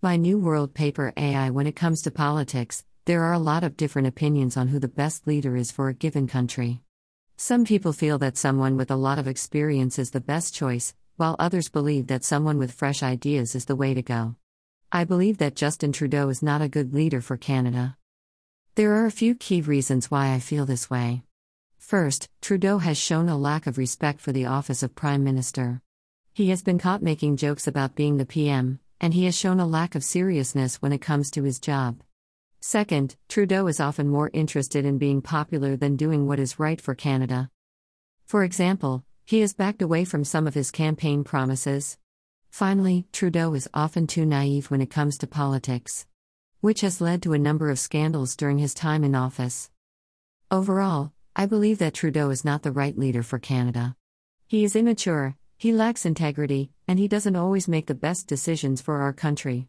My New World paper AI When it comes to politics, there are a lot of different opinions on who the best leader is for a given country. Some people feel that someone with a lot of experience is the best choice, while others believe that someone with fresh ideas is the way to go. I believe that Justin Trudeau is not a good leader for Canada. There are a few key reasons why I feel this way. First, Trudeau has shown a lack of respect for the office of Prime Minister. He has been caught making jokes about being the PM, and he has shown a lack of seriousness when it comes to his job. Second, Trudeau is often more interested in being popular than doing what is right for Canada. For example, he has backed away from some of his campaign promises. Finally, Trudeau is often too naive when it comes to politics, which has led to a number of scandals during his time in office. Overall, I believe that Trudeau is not the right leader for Canada. He is immature, he lacks integrity, and he doesn't always make the best decisions for our country.